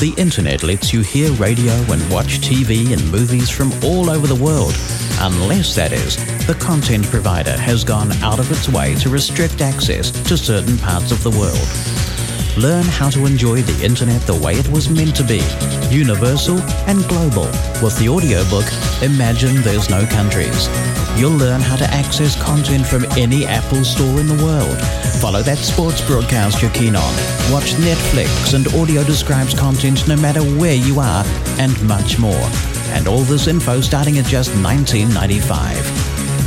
The internet lets you hear radio and watch TV and movies from all over the world, unless, that is, the content provider has gone out of its way to restrict access to certain parts of the world. Learn how to enjoy the internet the way it was meant to be, universal and global, with the audiobook Imagine There's No Countries. You'll learn how to access content from any Apple store in the world. Follow that sports broadcast you're keen on. Watch Netflix and audio describes content no matter where you are, and much more. And all this info starting at just $19.95.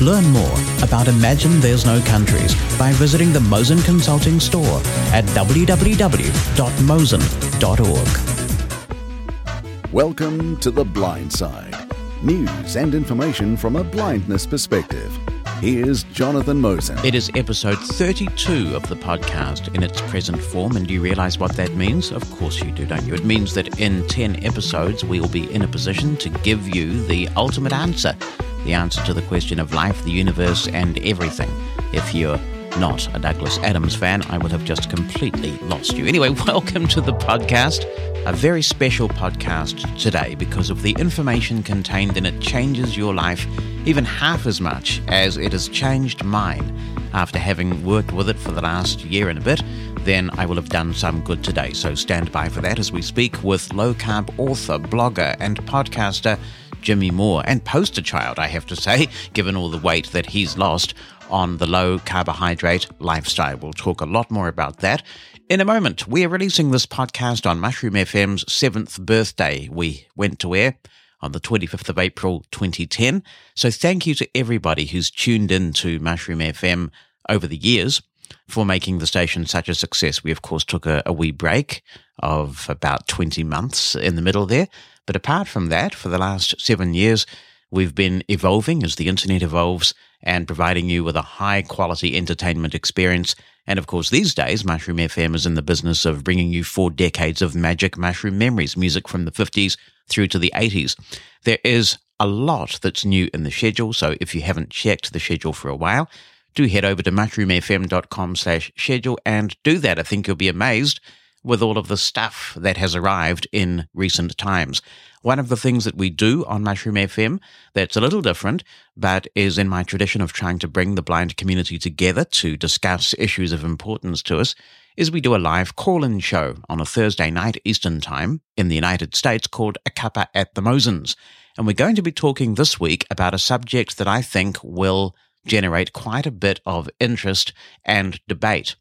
Learn more about Imagine There's No Countries by visiting the Mosen Consulting store at www.mosen.org. Welcome to The Blind Side news and information from a blindness perspective. Here's Jonathan Mosen. It is episode 32 of the podcast in its present form, and do you realize what that means? Of course you do, don't you? It means that in 10 episodes, we will be in a position to give you the ultimate answer the answer to the question of life, the universe, and everything. If you're not a Douglas Adams fan, I would have just completely lost you. Anyway, welcome to the podcast. A very special podcast today because of the information contained in it changes your life even half as much as it has changed mine. After having worked with it for the last year and a bit, then I will have done some good today. So stand by for that as we speak with low carb author, blogger, and podcaster Jimmy Moore, and poster child, I have to say, given all the weight that he's lost on the low carbohydrate lifestyle. We'll talk a lot more about that in a moment. We are releasing this podcast on Mushroom FM's seventh birthday. We went to air on the 25th of April 2010. So thank you to everybody who's tuned in to Mushroom FM over the years for making the station such a success. We, of course, took a, a wee break of about 20 months in the middle there. But apart from that, for the last seven years, we've been evolving as the internet evolves and providing you with a high quality entertainment experience. And of course, these days, Mushroom FM is in the business of bringing you four decades of magic mushroom memories, music from the 50s through to the 80s. There is a lot that's new in the schedule. So if you haven't checked the schedule for a while, do head over to mushroomfm.com slash schedule and do that. I think you'll be amazed with all of the stuff that has arrived in recent times. One of the things that we do on Mushroom FM that's a little different, but is in my tradition of trying to bring the blind community together to discuss issues of importance to us, is we do a live call in show on a Thursday night Eastern Time in the United States called A Cuppa at the Mosens. And we're going to be talking this week about a subject that I think will generate quite a bit of interest and debate.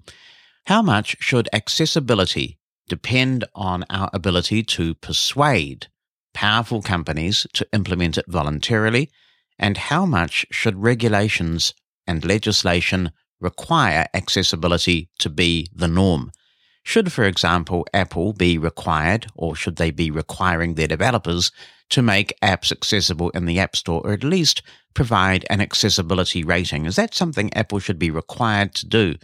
How much should accessibility depend on our ability to persuade powerful companies to implement it voluntarily? And how much should regulations and legislation require accessibility to be the norm? Should, for example, Apple be required, or should they be requiring their developers to make apps accessible in the App Store, or at least provide an accessibility rating? Is that something Apple should be required to do?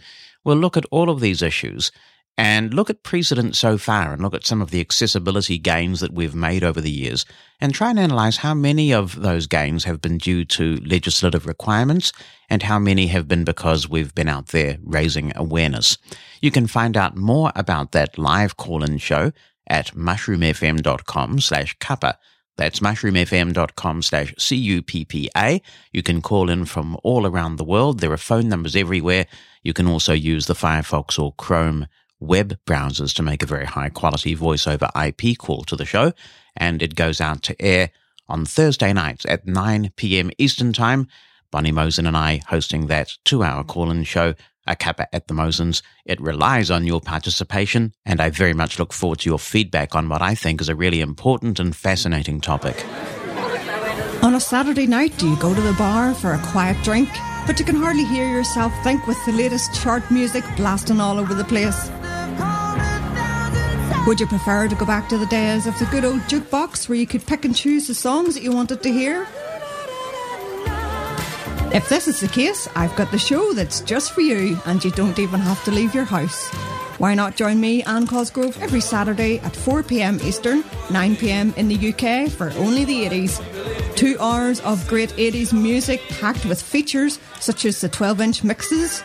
We'll look at all of these issues and look at precedent so far and look at some of the accessibility gains that we've made over the years and try and analyze how many of those gains have been due to legislative requirements and how many have been because we've been out there raising awareness. You can find out more about that live call-in show at mushroomfm.com slash cuppa. That's mushroomfm.com slash C-U-P-P-A. You can call in from all around the world. There are phone numbers everywhere. You can also use the Firefox or Chrome web browsers to make a very high quality voice over IP call to the show. And it goes out to air on Thursday nights at 9 p.m. Eastern Time. Bonnie Mosen and I hosting that two hour call in show a Cuppa at the Mosens. It relies on your participation, and I very much look forward to your feedback on what I think is a really important and fascinating topic. On a Saturday night, do you go to the bar for a quiet drink? But you can hardly hear yourself think with the latest chart music blasting all over the place. Would you prefer to go back to the days of the good old jukebox where you could pick and choose the songs that you wanted to hear? If this is the case, I've got the show that's just for you and you don't even have to leave your house. Why not join me, Anne Cosgrove, every Saturday at 4pm Eastern, 9pm in the UK for only the 80s. Two hours of great 80s music packed with features such as the 12 inch mixes,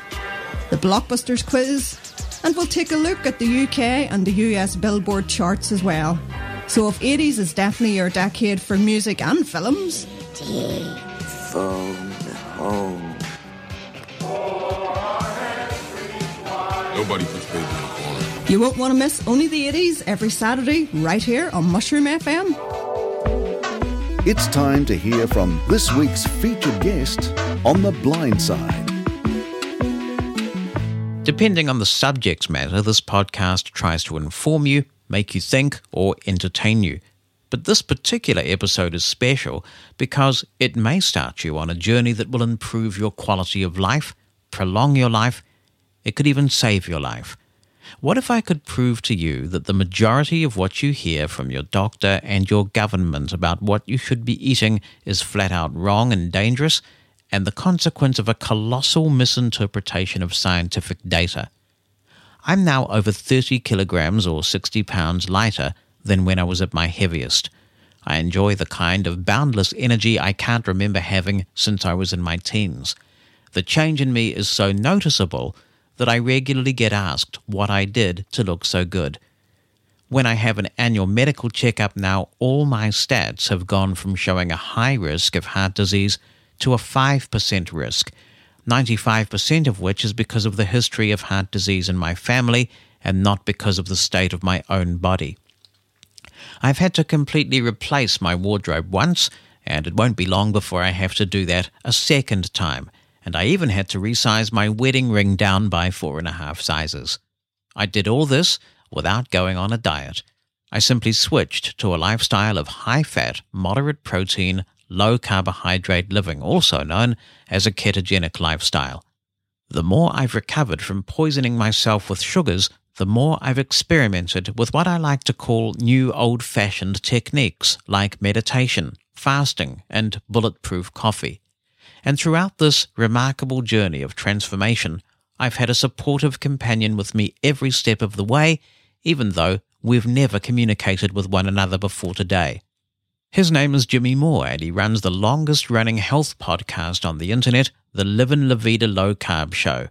the Blockbusters quiz, And we'll take a look at the UK and the US Billboard charts as well. So if 80s is definitely your decade for music and films, take phone. Nobody puts baby in a corner. you won't want to miss Only the 80s every Saturday right here on Mushroom FM. It's time to hear from this week's featured guest on The Blind Side. Depending on the subject matter, this podcast tries to inform you, make you think, or entertain you. But this particular episode is special because it may start you on a journey that will improve your quality of life, prolong your life, it could even save your life. What if I could prove to you that the majority of what you hear from your doctor and your government about what you should be eating is flat out wrong and dangerous, and the consequence of a colossal misinterpretation of scientific data? I'm now over 30 kilograms or 60 pounds lighter than when I was at my heaviest. I enjoy the kind of boundless energy I can't remember having since I was in my teens. The change in me is so noticeable that I regularly get asked what I did to look so good. When I have an annual medical checkup now, all my stats have gone from showing a high risk of heart disease to a 5% risk, 95% of which is because of the history of heart disease in my family and not because of the state of my own body. I've had to completely replace my wardrobe once, and it won't be long before I have to do that a second time and I even had to resize my wedding ring down by four and a half sizes. I did all this without going on a diet. I simply switched to a lifestyle of high fat, moderate protein, low carbohydrate living, also known as a ketogenic lifestyle. The more I've recovered from poisoning myself with sugars, the more I've experimented with what I like to call new old fashioned techniques like meditation, fasting, and bulletproof coffee. And throughout this remarkable journey of transformation, I've had a supportive companion with me every step of the way, even though we've never communicated with one another before today. His name is Jimmy Moore, and he runs the longest running health podcast on the internet, the Livin' La Vida Low Carb Show,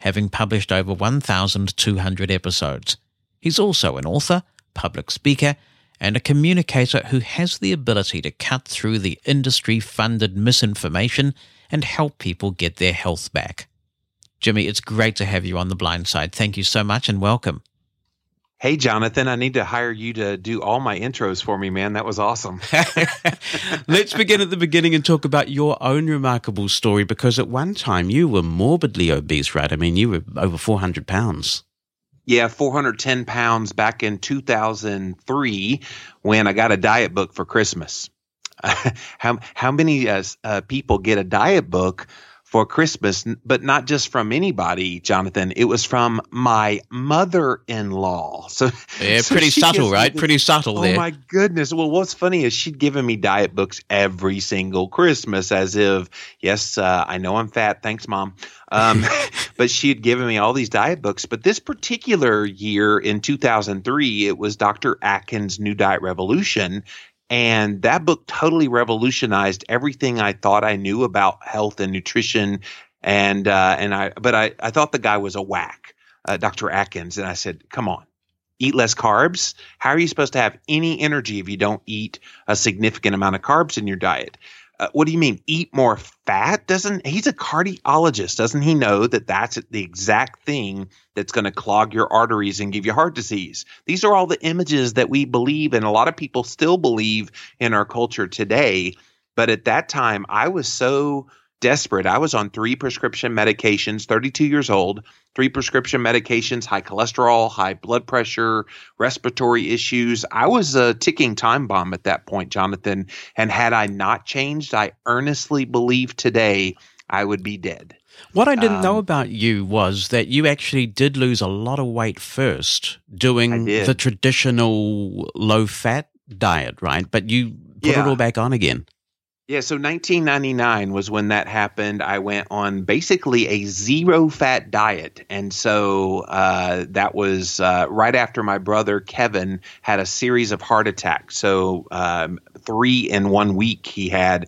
having published over 1,200 episodes. He's also an author, public speaker, and a communicator who has the ability to cut through the industry funded misinformation and help people get their health back. Jimmy, it's great to have you on the blind side. Thank you so much and welcome. Hey, Jonathan, I need to hire you to do all my intros for me, man. That was awesome. Let's begin at the beginning and talk about your own remarkable story because at one time you were morbidly obese, right? I mean, you were over 400 pounds. Yeah, 410 pounds back in 2003 when I got a diet book for Christmas. how how many uh, uh, people get a diet book for Christmas, but not just from anybody, Jonathan. It was from my mother-in-law. So yeah, so pretty subtle, right? pretty subtle. Oh there. my goodness! Well, what's funny is she'd given me diet books every single Christmas, as if, yes, uh, I know I'm fat. Thanks, mom. Um, but she had given me all these diet books. But this particular year in 2003, it was Dr. Atkins' New Diet Revolution. And that book totally revolutionized everything I thought I knew about health and nutrition. And, uh, and I, but I, I thought the guy was a whack, uh, Dr. Atkins. And I said, come on, eat less carbs. How are you supposed to have any energy if you don't eat a significant amount of carbs in your diet? Uh, what do you mean eat more fat? Doesn't he's a cardiologist. Doesn't he know that that's the exact thing that's going to clog your arteries and give you heart disease? These are all the images that we believe and a lot of people still believe in our culture today. But at that time i was so desperate. I was on three prescription medications, 32 years old, three prescription medications, high cholesterol, high blood pressure, respiratory issues. I was a ticking time bomb at that point, Jonathan. And had I not changed, I earnestly believe today I would be dead. What I didn't um, know about you was that you actually did lose a lot of weight first doing the traditional low fat diet, right? But you put yeah. it all back on again. Yeah, so 1999 was when that happened. I went on basically a zero fat diet. And so uh, that was uh, right after my brother Kevin had a series of heart attacks. So um, three in one week he had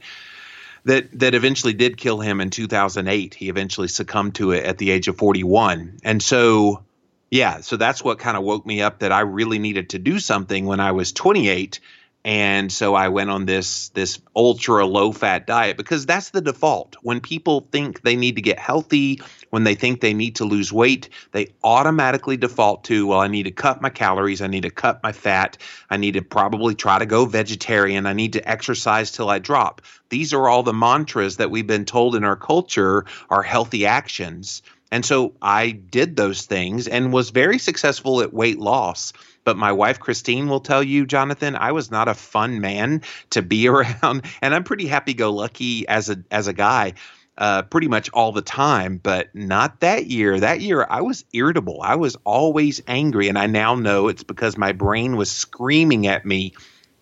that that eventually did kill him in 2008. He eventually succumbed to it at the age of 41. And so Yeah, so that's what kind of woke me up that I really needed to do something when I was 28 and so I went on this this ultra low fat diet because that's the default. When people think they need to get healthy, when they think they need to lose weight, they automatically default to, well, I need to cut my calories, I need to cut my fat, I need to probably try to go vegetarian, I need to exercise till I drop. These are all the mantras that we've been told in our culture are healthy actions. And so I did those things and was very successful at weight loss but my wife, Christine, will tell you, Jonathan, I was not a fun man to be around. And I'm pretty happy go lucky as a, as a guy. Uh, pretty much all the time, but not that year. That year, I was irritable. I was always angry. And I now know it's because my brain was screaming at me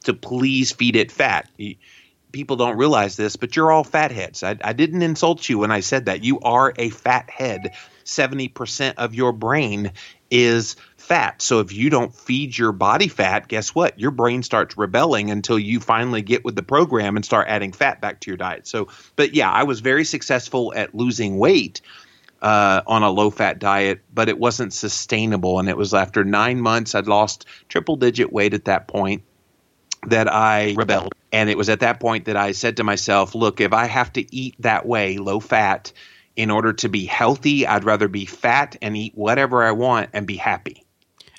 to please feed it fat. People don't realize this, but you're all fatheads. I, I didn't insult you when I said that. You are a fat head. 70% of your brain is fat. So if you don't feed your body fat, guess what? Your brain starts rebelling until you finally get with the program and start adding fat back to your diet. So, but yeah, I was very successful at losing weight uh, on a low fat diet, but it wasn't sustainable. And it was after nine months, I'd lost triple digit weight at that point that I rebelled. And it was at that point that I said to myself, look, if I have to eat that way, low fat, in order to be healthy, I'd rather be fat and eat whatever I want and be happy.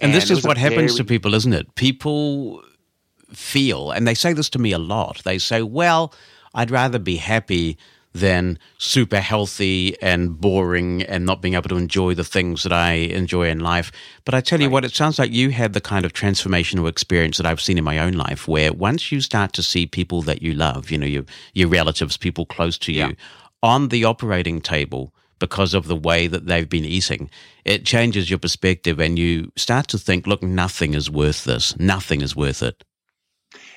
And, and this is what happens very... to people, isn't it? People feel, and they say this to me a lot. They say, well, I'd rather be happy than super healthy and boring and not being able to enjoy the things that I enjoy in life. But I tell you what, it sounds like you had the kind of transformational experience that I've seen in my own life where once you start to see people that you love, you know, your, your relatives, people close to you on the operating table, because of the way that they've been eating, it changes your perspective and you start to think, look, nothing is worth this. Nothing is worth it.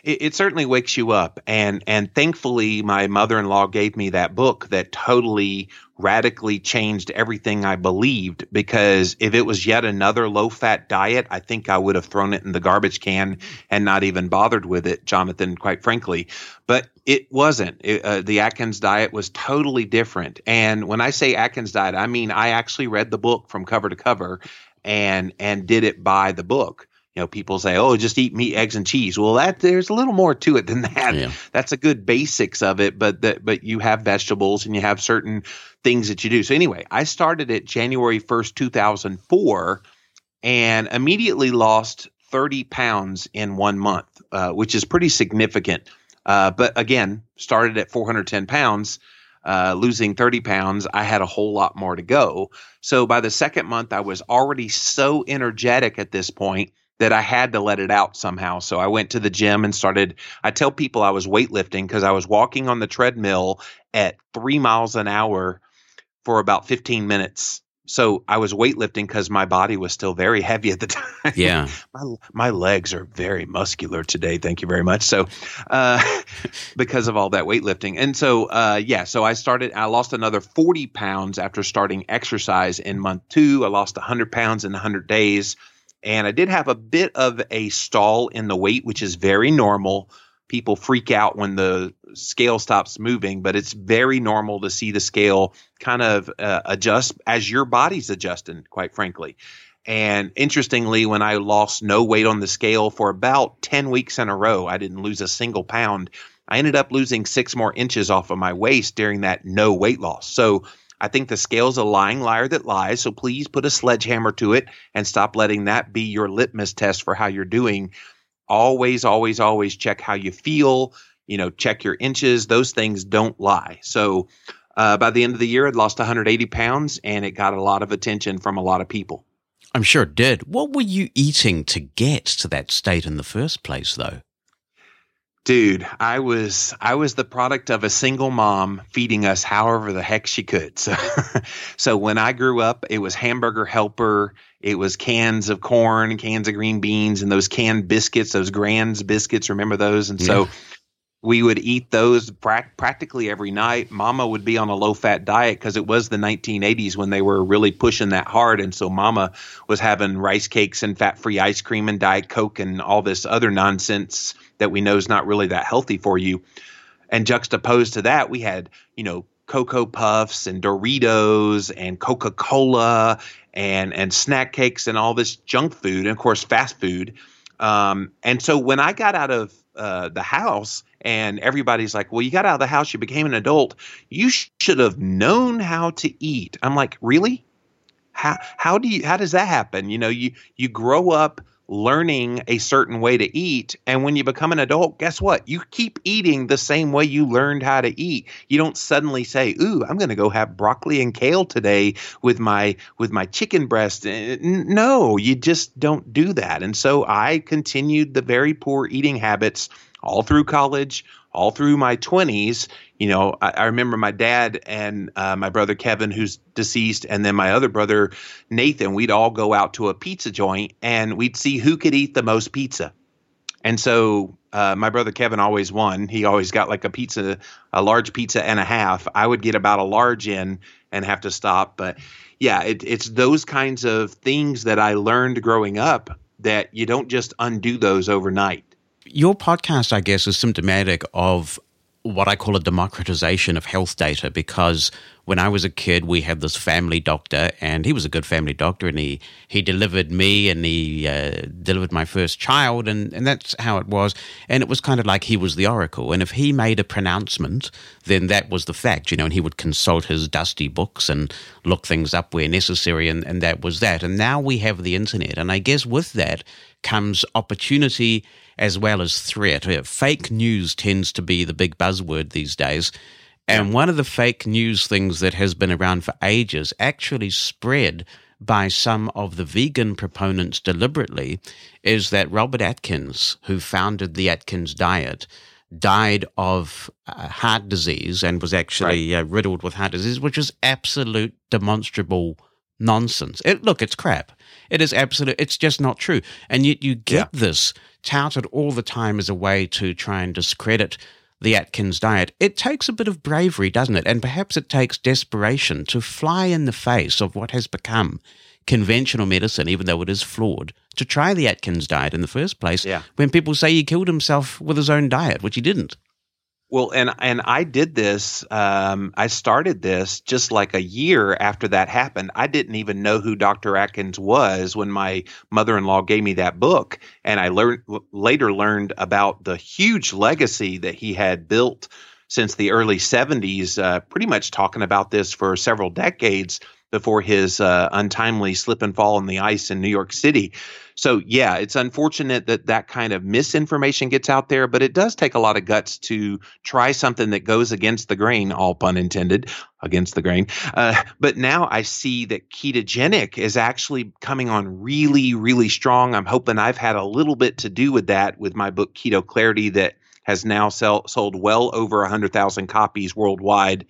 It, it certainly wakes you up. And, and thankfully, my mother in law gave me that book that totally radically changed everything I believed because if it was yet another low fat diet, I think I would have thrown it in the garbage can and not even bothered with it, Jonathan, quite frankly. But it wasn't. It, uh, the Atkins diet was totally different. And when I say Atkins diet, I mean I actually read the book from cover to cover and and did it by the book you know, people say, "Oh, just eat meat, eggs, and cheese." Well, that there's a little more to it than that. Yeah. That's a good basics of it, but that but you have vegetables and you have certain things that you do. So anyway, I started it January first, two thousand four, and immediately lost thirty pounds in one month, uh, which is pretty significant. Uh, but again, started at four hundred ten pounds. Uh, losing 30 pounds, I had a whole lot more to go. So by the second month, I was already so energetic at this point that I had to let it out somehow. So I went to the gym and started. I tell people I was weightlifting because I was walking on the treadmill at three miles an hour for about 15 minutes. So I was weightlifting because my body was still very heavy at the time. Yeah, my my legs are very muscular today. Thank you very much. So, uh, because of all that weightlifting, and so uh, yeah, so I started. I lost another forty pounds after starting exercise in month two. I lost hundred pounds in hundred days. And I did have a bit of a stall in the weight, which is very normal. People freak out when the scale stops moving, but it's very normal to see the scale kind of uh, adjust as your body's adjusting, quite frankly. And interestingly, when I lost no weight on the scale for about 10 weeks in a row, I didn't lose a single pound. I ended up losing six more inches off of my waist during that no weight loss. So I think the scale's a lying liar that lies. So please put a sledgehammer to it and stop letting that be your litmus test for how you're doing. Always, always, always check how you feel. You know, check your inches. Those things don't lie. So uh, by the end of the year, I'd lost 180 pounds and it got a lot of attention from a lot of people. I'm sure it did. What were you eating to get to that state in the first place, though? Dude, I was I was the product of a single mom feeding us however the heck she could. So so when I grew up, it was hamburger helper, it was cans of corn, cans of green beans and those canned biscuits, those Grands biscuits, remember those? And yeah. so we would eat those pra- practically every night. Mama would be on a low fat diet because it was the 1980s when they were really pushing that hard. And so Mama was having rice cakes and fat free ice cream and Diet Coke and all this other nonsense that we know is not really that healthy for you. And juxtaposed to that, we had, you know, Cocoa Puffs and Doritos and Coca Cola and and snack cakes and all this junk food and of course fast food. Um, and so when I got out of uh, the house and everybody's like, "Well, you got out of the house, you became an adult. You sh- should have known how to eat." I'm like, "Really? How how do you how does that happen? You know, you you grow up learning a certain way to eat. And when you become an adult, guess what? You keep eating the same way you learned how to eat. You don't suddenly say, "Ooh, I'm going to go have broccoli and kale today with my with my chicken breast." Eh, no, you just don't do that. And so I continued the very poor eating habits all through college, all through my 20s. You know, I, I remember my dad and uh, my brother Kevin, who's deceased, and then my other brother Nathan, we'd all go out to a pizza joint and we'd see who could eat the most pizza. And so uh, my brother Kevin always won. He always got like a pizza, a large pizza and a half. I would get about a large in and have to stop. But yeah, it, it's those kinds of things that I learned growing up that you don't just undo those overnight your podcast, I guess, is symptomatic of what I call a democratization of health data because when I was a kid, we had this family doctor, and he was a good family doctor, and he, he delivered me and he uh, delivered my first child, and, and that's how it was. And it was kind of like he was the oracle. And if he made a pronouncement, then that was the fact, you know, and he would consult his dusty books and look things up where necessary, and, and that was that. And now we have the internet. And I guess with that comes opportunity as well as threat. Fake news tends to be the big buzzword these days. And one of the fake news things that has been around for ages actually spread by some of the vegan proponents deliberately is that Robert Atkins, who founded the Atkins diet, died of uh, heart disease and was actually right. uh, riddled with heart disease, which is absolute demonstrable nonsense. It, look, it's crap. It is absolute. It's just not true. And yet you get yeah. this touted all the time as a way to try and discredit the Atkins diet. It takes a bit of bravery, doesn't it? And perhaps it takes desperation to fly in the face of what has become conventional medicine, even though it is flawed, to try the Atkins diet in the first place yeah. when people say he killed himself with his own diet, which he didn't. Well, and and I did this. Um, I started this just like a year after that happened. I didn't even know who Dr. Atkins was when my mother-in-law gave me that book, and I learned later learned about the huge legacy that he had built since the early '70s. Uh, pretty much talking about this for several decades before his uh, untimely slip and fall on the ice in New York City. So, yeah, it's unfortunate that that kind of misinformation gets out there, but it does take a lot of guts to try something that goes against the grain, all pun intended, against the grain. Uh, but now I see that ketogenic is actually coming on really, really strong. I'm hoping I've had a little bit to do with that with my book, Keto Clarity, that has now sell, sold well over 100,000 copies worldwide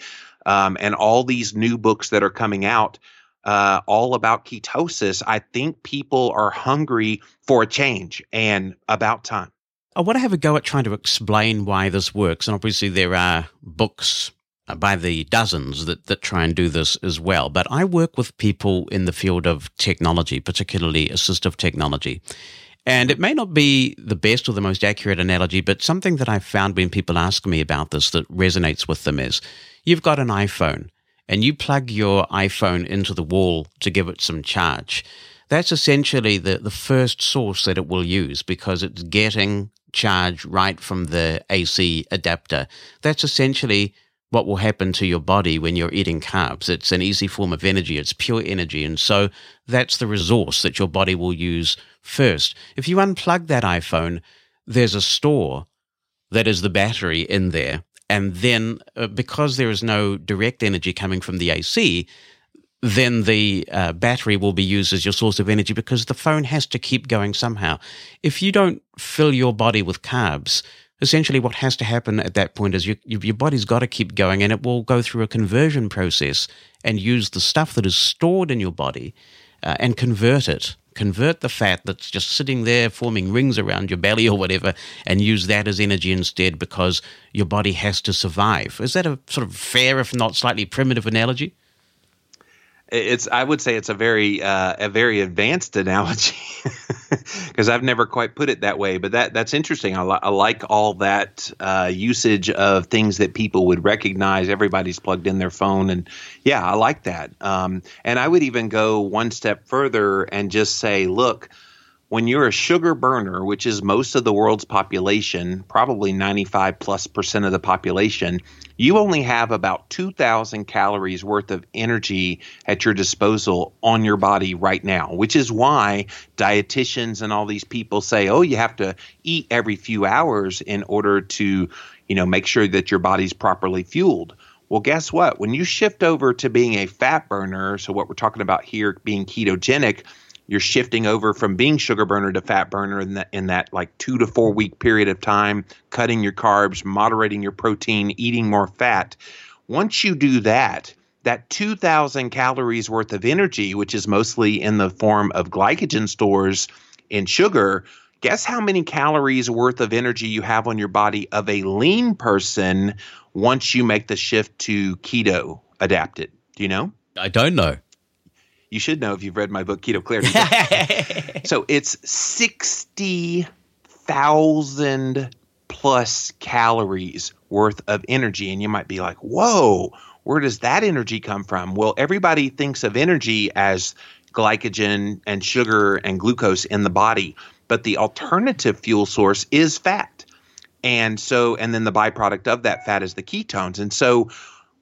um, and all these new books that are coming out uh, all about ketosis, I think people are hungry for a change and about time. I want to have a go at trying to explain why this works. And obviously, there are books by the dozens that, that try and do this as well. But I work with people in the field of technology, particularly assistive technology. And it may not be the best or the most accurate analogy, but something that I've found when people ask me about this that resonates with them is You've got an iPhone and you plug your iPhone into the wall to give it some charge. That's essentially the, the first source that it will use because it's getting charge right from the AC adapter. That's essentially what will happen to your body when you're eating carbs. It's an easy form of energy, it's pure energy. And so that's the resource that your body will use first. If you unplug that iPhone, there's a store that is the battery in there and then uh, because there is no direct energy coming from the AC, then the uh, battery will be used as your source of energy because the phone has to keep going somehow. If you don't fill your body with carbs, essentially what has to happen at that point is you, your body's got to keep going and it will go through a conversion process and use the stuff that is stored in your body uh, and convert it convert the fat that's just sitting there forming rings around your belly or whatever and use that as energy instead because your body has to survive. Is that a sort of fair, if not slightly primitive analogy? It's I would say it's a very uh, a very advanced analogy because I've never quite put it that way. But that that's interesting. I, li- I like all that uh, usage of things that people would recognize. Everybody's plugged in their phone, and yeah, I like that. Um, and I would even go one step further and just say, look when you're a sugar burner, which is most of the world's population, probably 95 plus percent of the population, you only have about 2,000 calories worth of energy at your disposal on your body right now, which is why dietitians and all these people say, oh, you have to eat every few hours in order to, you know, make sure that your body's properly fueled. Well, guess what? When you shift over to being a fat burner, so what we're talking about here being ketogenic, you're shifting over from being sugar burner to fat burner in that in that like 2 to 4 week period of time, cutting your carbs, moderating your protein, eating more fat. Once you do that, that 2000 calories worth of energy, which is mostly in the form of glycogen stores in sugar, guess how many calories worth of energy you have on your body of a lean person once you make the shift to keto adapted? Do you know? I don't know you should know if you've read my book Keto Clarity. so it's 60,000 plus calories worth of energy. And you might be like, whoa, where does that energy come from? Well, everybody thinks of energy as glycogen and sugar and glucose in the body, but the alternative fuel source is fat. And so, and then the byproduct of that fat is the ketones. And so,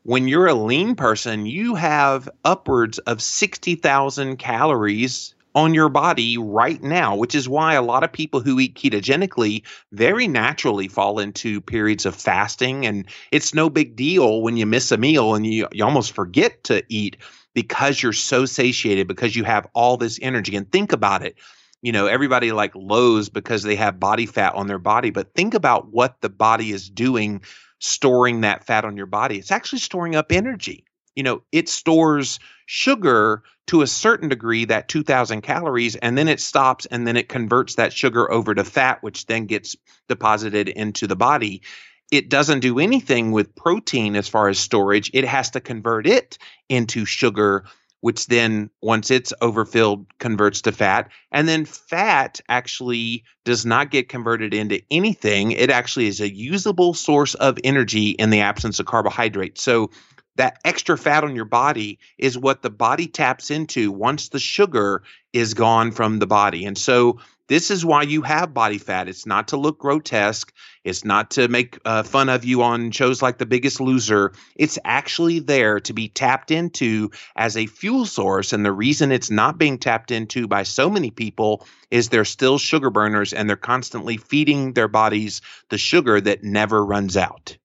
when you're a lean person, you have upwards of 60,000 calories on your body right now, which is why a lot of people who eat ketogenically very naturally fall into periods of fasting. And it's no big deal when you miss a meal and you, you almost forget to eat because you're so satiated, because you have all this energy. And think about it. You know, everybody like lows because they have body fat on their body, but think about what the body is doing storing that fat on your body. It's actually storing up energy. You know, it stores sugar to a certain degree, that 2000 calories, and then it stops and then it converts that sugar over to fat, which then gets deposited into the body. It doesn't do anything with protein as far as storage. It has to convert it into sugar which then once it's overfilled converts to fat. And then fat actually does not get converted into anything. It actually is a usable source of energy in the absence of carbohydrates. So that extra fat on your body is what the body taps into once the sugar is gone from the body. And so this is why you have body fat. It's not to look grotesque. It's not to make uh, fun of you on shows like The Biggest Loser. It's actually there to be tapped into as a fuel source. And the reason it's not being tapped into by so many people is they're still sugar burners and they're constantly feeding their bodies the sugar that never runs out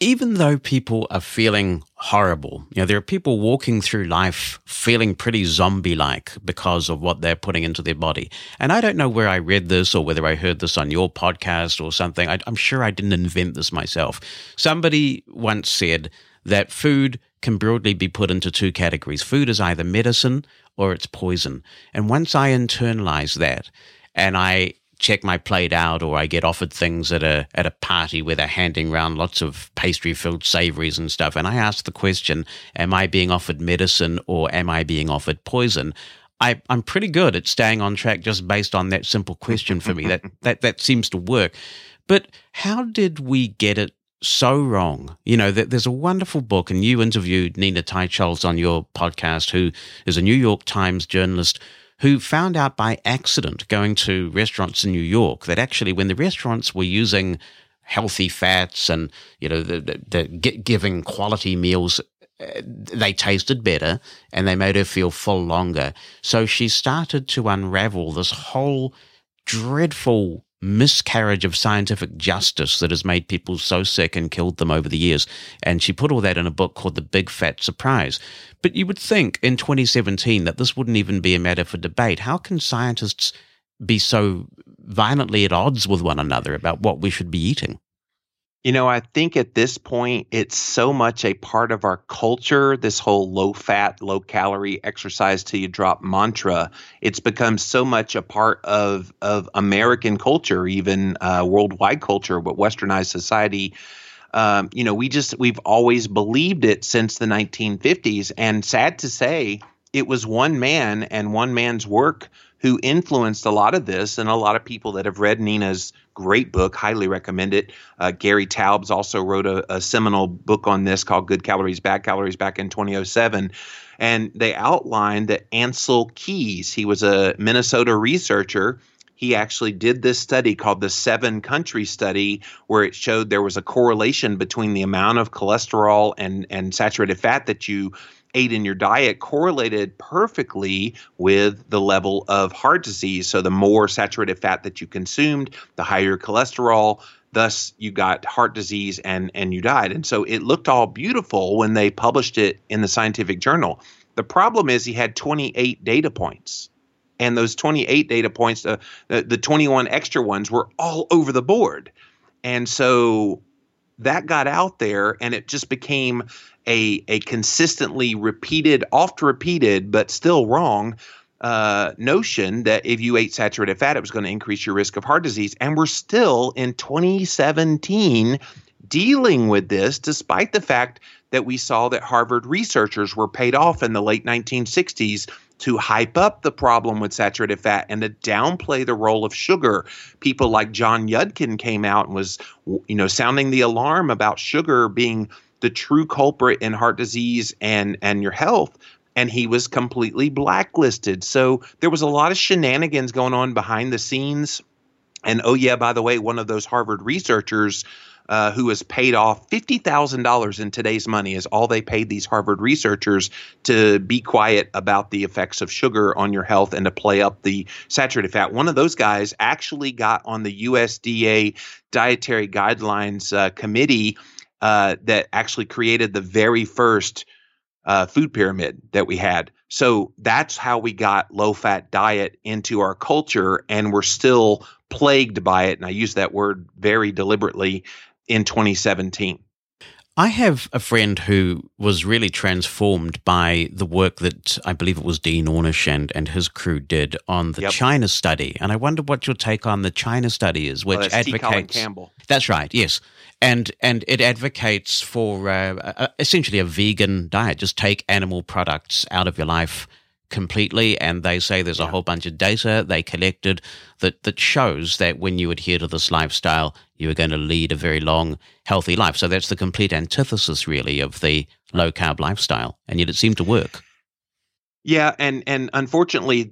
even though people are feeling horrible, you know, there are people walking through life feeling pretty zombie like because of what they're putting into their body. And I don't know where I read this or whether I heard this on your podcast or something. I, am sure I didn't invent this myself. Somebody once said that food can broadly be put into two categories food is either medicine or it's poison. And once I internalize that, and I check my plate out or I get offered things at a at a party where they're handing around lots of pastry filled savories and stuff and I ask the question am I being offered medicine or am I being offered poison? I, I'm pretty good at staying on track just based on that simple question for me. That that that seems to work. But how did we get it so wrong. You know, there's a wonderful book, and you interviewed Nina Teicholz on your podcast, who is a New York Times journalist who found out by accident going to restaurants in New York that actually when the restaurants were using healthy fats and you know the, the, the giving quality meals uh, they tasted better and they made her feel full longer. So she started to unravel this whole dreadful miscarriage of scientific justice that has made people so sick and killed them over the years. And she put all that in a book called The Big Fat Surprise. But you would think in 2017 that this wouldn't even be a matter for debate. How can scientists be so violently at odds with one another about what we should be eating? You know, I think at this point, it's so much a part of our culture, this whole low fat, low calorie exercise till you drop mantra. It's become so much a part of, of American culture, even uh, worldwide culture, but westernized society. Um, you know, we just, we've always believed it since the 1950s. And sad to say, it was one man and one man's work who influenced a lot of this, and a lot of people that have read Nina's great book, highly recommend it. Uh, Gary Taubes also wrote a, a, seminal book on this called Good Calories, Bad Calories back in 2007. And they outlined that Ancel Keys, he was a Minnesota researcher. He actually did this study called the seven country study, where it showed there was a correlation between the amount of cholesterol and, and saturated fat that you ate in your diet correlated perfectly with the level of heart disease. So the more saturated fat that you consumed, the higher cholesterol. Thus, you got heart disease and and you died. And so it looked all beautiful when they published it in the scientific journal. The problem is he had 28 data points. And those 28 data points, uh, the, the 21 extra ones were all over the board. And so that got out there and it just became a a consistently repeated, oft repeated, but still wrong uh, notion that if you ate saturated fat, it was going to increase your risk of heart disease. And we're still in 2017 dealing with this, despite the fact that we saw that Harvard researchers were paid off in the late 1960s to hype up the problem with saturated fat and to downplay the role of sugar. People like John Yudkin came out and was, you know, sounding the alarm about sugar being the true culprit in heart disease and and your health and he was completely blacklisted. So there was a lot of shenanigans going on behind the scenes. And oh yeah, by the way, one of those Harvard researchers uh, who has paid off $50,000 in today's money is all they paid these Harvard researchers to be quiet about the effects of sugar on your health and to play up the saturated fat. One of those guys actually got on the USDA dietary guidelines uh, committee uh, that actually created the very first uh, food pyramid that we had. So that's how we got low fat diet into our culture, and we're still plagued by it. And I use that word very deliberately in 2017. I have a friend who was really transformed by the work that I believe it was Dean Ornish and, and his crew did on the yep. China study. And I wonder what your take on the China study is, which well, advocates. Campbell. That's right, yes and and it advocates for uh, essentially a vegan diet. Just take animal products out of your life completely. And they say there's yeah. a whole bunch of data they collected that that shows that when you adhere to this lifestyle, you are going to lead a very long, healthy life. So that's the complete antithesis, really, of the low carb lifestyle. And yet it seemed to work. Yeah, and and unfortunately,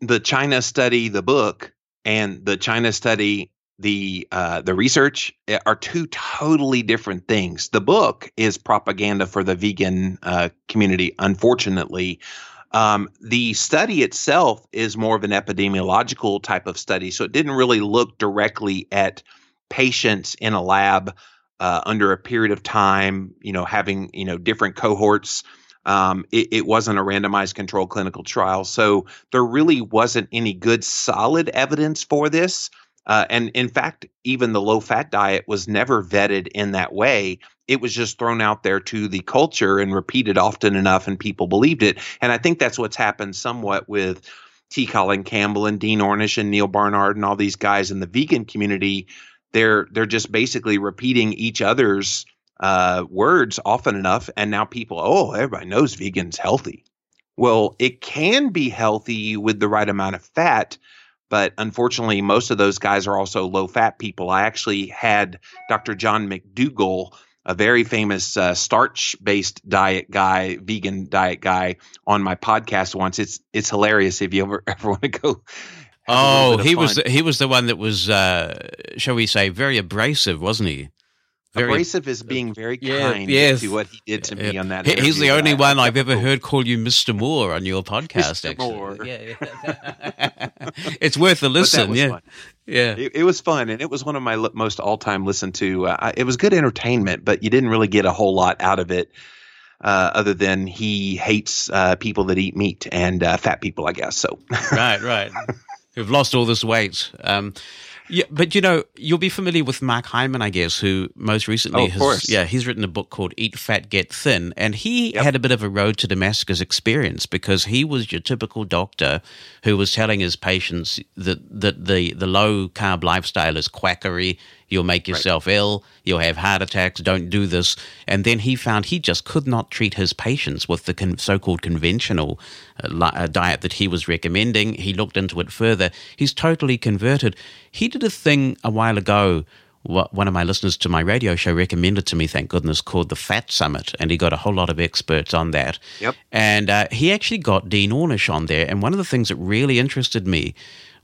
the China study, the book, and the China study the uh, the research eh, are two totally different things. The book is propaganda for the vegan uh, community. Unfortunately, um, the study itself is more of an epidemiological type of study, so it didn't really look directly at patients in a lab uh, under a period of time. You know, having you know different cohorts. Um, it, it, wasn't a randomized controlled clinical trial, so there really wasn't any good solid evidence for this. Uh, and in fact, even the low fat diet was never vetted in that way. It was just thrown out there to the culture and repeated often enough, and people believed it. And I think that's what's happened somewhat with T. Colin Campbell and Dean Ornish and Neal Barnard and all these guys in the vegan community. They're they're just basically repeating each other's uh, words often enough, and now people, oh, everybody knows vegan's healthy. Well, it can be healthy with the right amount of fat, but unfortunately, most of those guys are also low fat people. I actually had Dr. John McDougall, a very famous uh, starch based diet guy, vegan diet guy, on my podcast once. It's it's hilarious if you ever ever want to go. Oh, he was he was the one that was, uh, shall we say, very abrasive, wasn't he? Very, abrasive is being very yeah, kind yes. to what he did to me on that. He's the only one I've ever heard call you Mr. Moore on your podcast. Mr. Actually, Moore. yeah, yeah. it's worth a listen. Yeah, fun. yeah. It, it, was fun, and it was one of my most all-time listened to. Uh, it was good entertainment, but you didn't really get a whole lot out of it. Uh, other than he hates uh, people that eat meat and uh, fat people, I guess. So right, right, who've lost all this weight. Um, yeah, but you know, you'll be familiar with Mark Hyman, I guess, who most recently oh, of has, course. yeah, he's written a book called Eat Fat, Get Thin. And he yep. had a bit of a road to Damascus experience because he was your typical doctor who was telling his patients that, that the, the low carb lifestyle is quackery. You'll make yourself right. ill. You'll have heart attacks. Don't do this. And then he found he just could not treat his patients with the con- so called conventional uh, uh, diet that he was recommending. He looked into it further. He's totally converted. He did a thing a while ago one of my listeners to my radio show recommended to me, thank goodness, called the Fat Summit, and he got a whole lot of experts on that. Yep. And uh, he actually got Dean Ornish on there, and one of the things that really interested me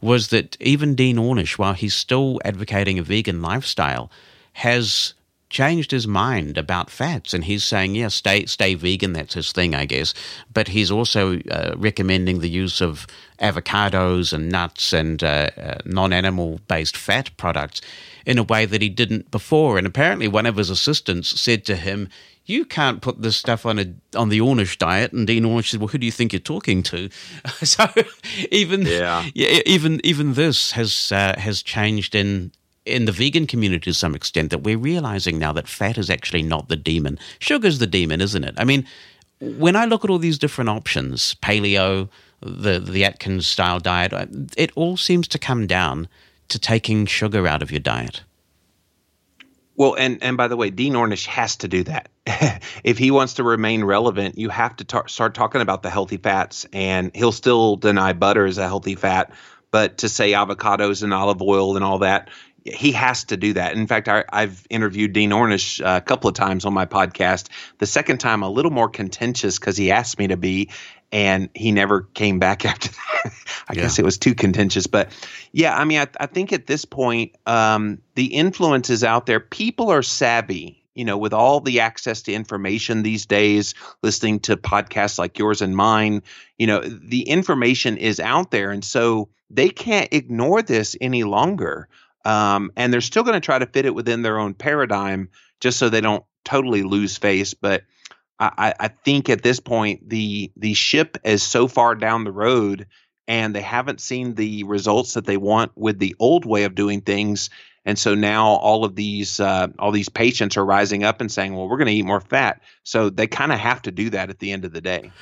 was that even Dean Ornish, while he's still advocating a vegan lifestyle, has changed his mind about fats, and he's saying, "Yeah, stay stay vegan. That's his thing, I guess." But he's also uh, recommending the use of avocados and nuts and uh, uh, non-animal based fat products in a way that he didn't before. And apparently, one of his assistants said to him, you can't put this stuff on a on the Ornish diet. And Dean Ornish said, well, who do you think you're talking to? so even yeah. yeah. even even this has uh, has changed in in the vegan community to some extent that we're realizing now that fat is actually not the demon. Sugar's the demon, isn't it? I mean, when I look at all these different options, paleo, the the Atkins style diet, it all seems to come down to taking sugar out of your diet. Well, and and by the way, Dean Ornish has to do that. if he wants to remain relevant, you have to tar- start talking about the healthy fats, and he'll still deny butter is a healthy fat, but to say avocados and olive oil and all that, he has to do that. In fact, I, have interviewed Dean Ornish uh, a couple of times on my podcast. The second time, a little more contentious because he asked me to be, and he never came back after that. I yeah. guess it was too contentious, but yeah, I mean, I, I think at this point, um, the influence is out there. People are savvy. You know, with all the access to information these days, listening to podcasts like yours and mine, you know, the information is out there. And so they can't ignore this any longer. Um, and they're still going to try to fit it within their own paradigm just so they don't totally lose face. But I, I think at this point the the ship is so far down the road and they haven't seen the results that they want with the old way of doing things. And so now all of these uh, all these patients are rising up and saying well we're going to eat more fat. So they kind of have to do that at the end of the day.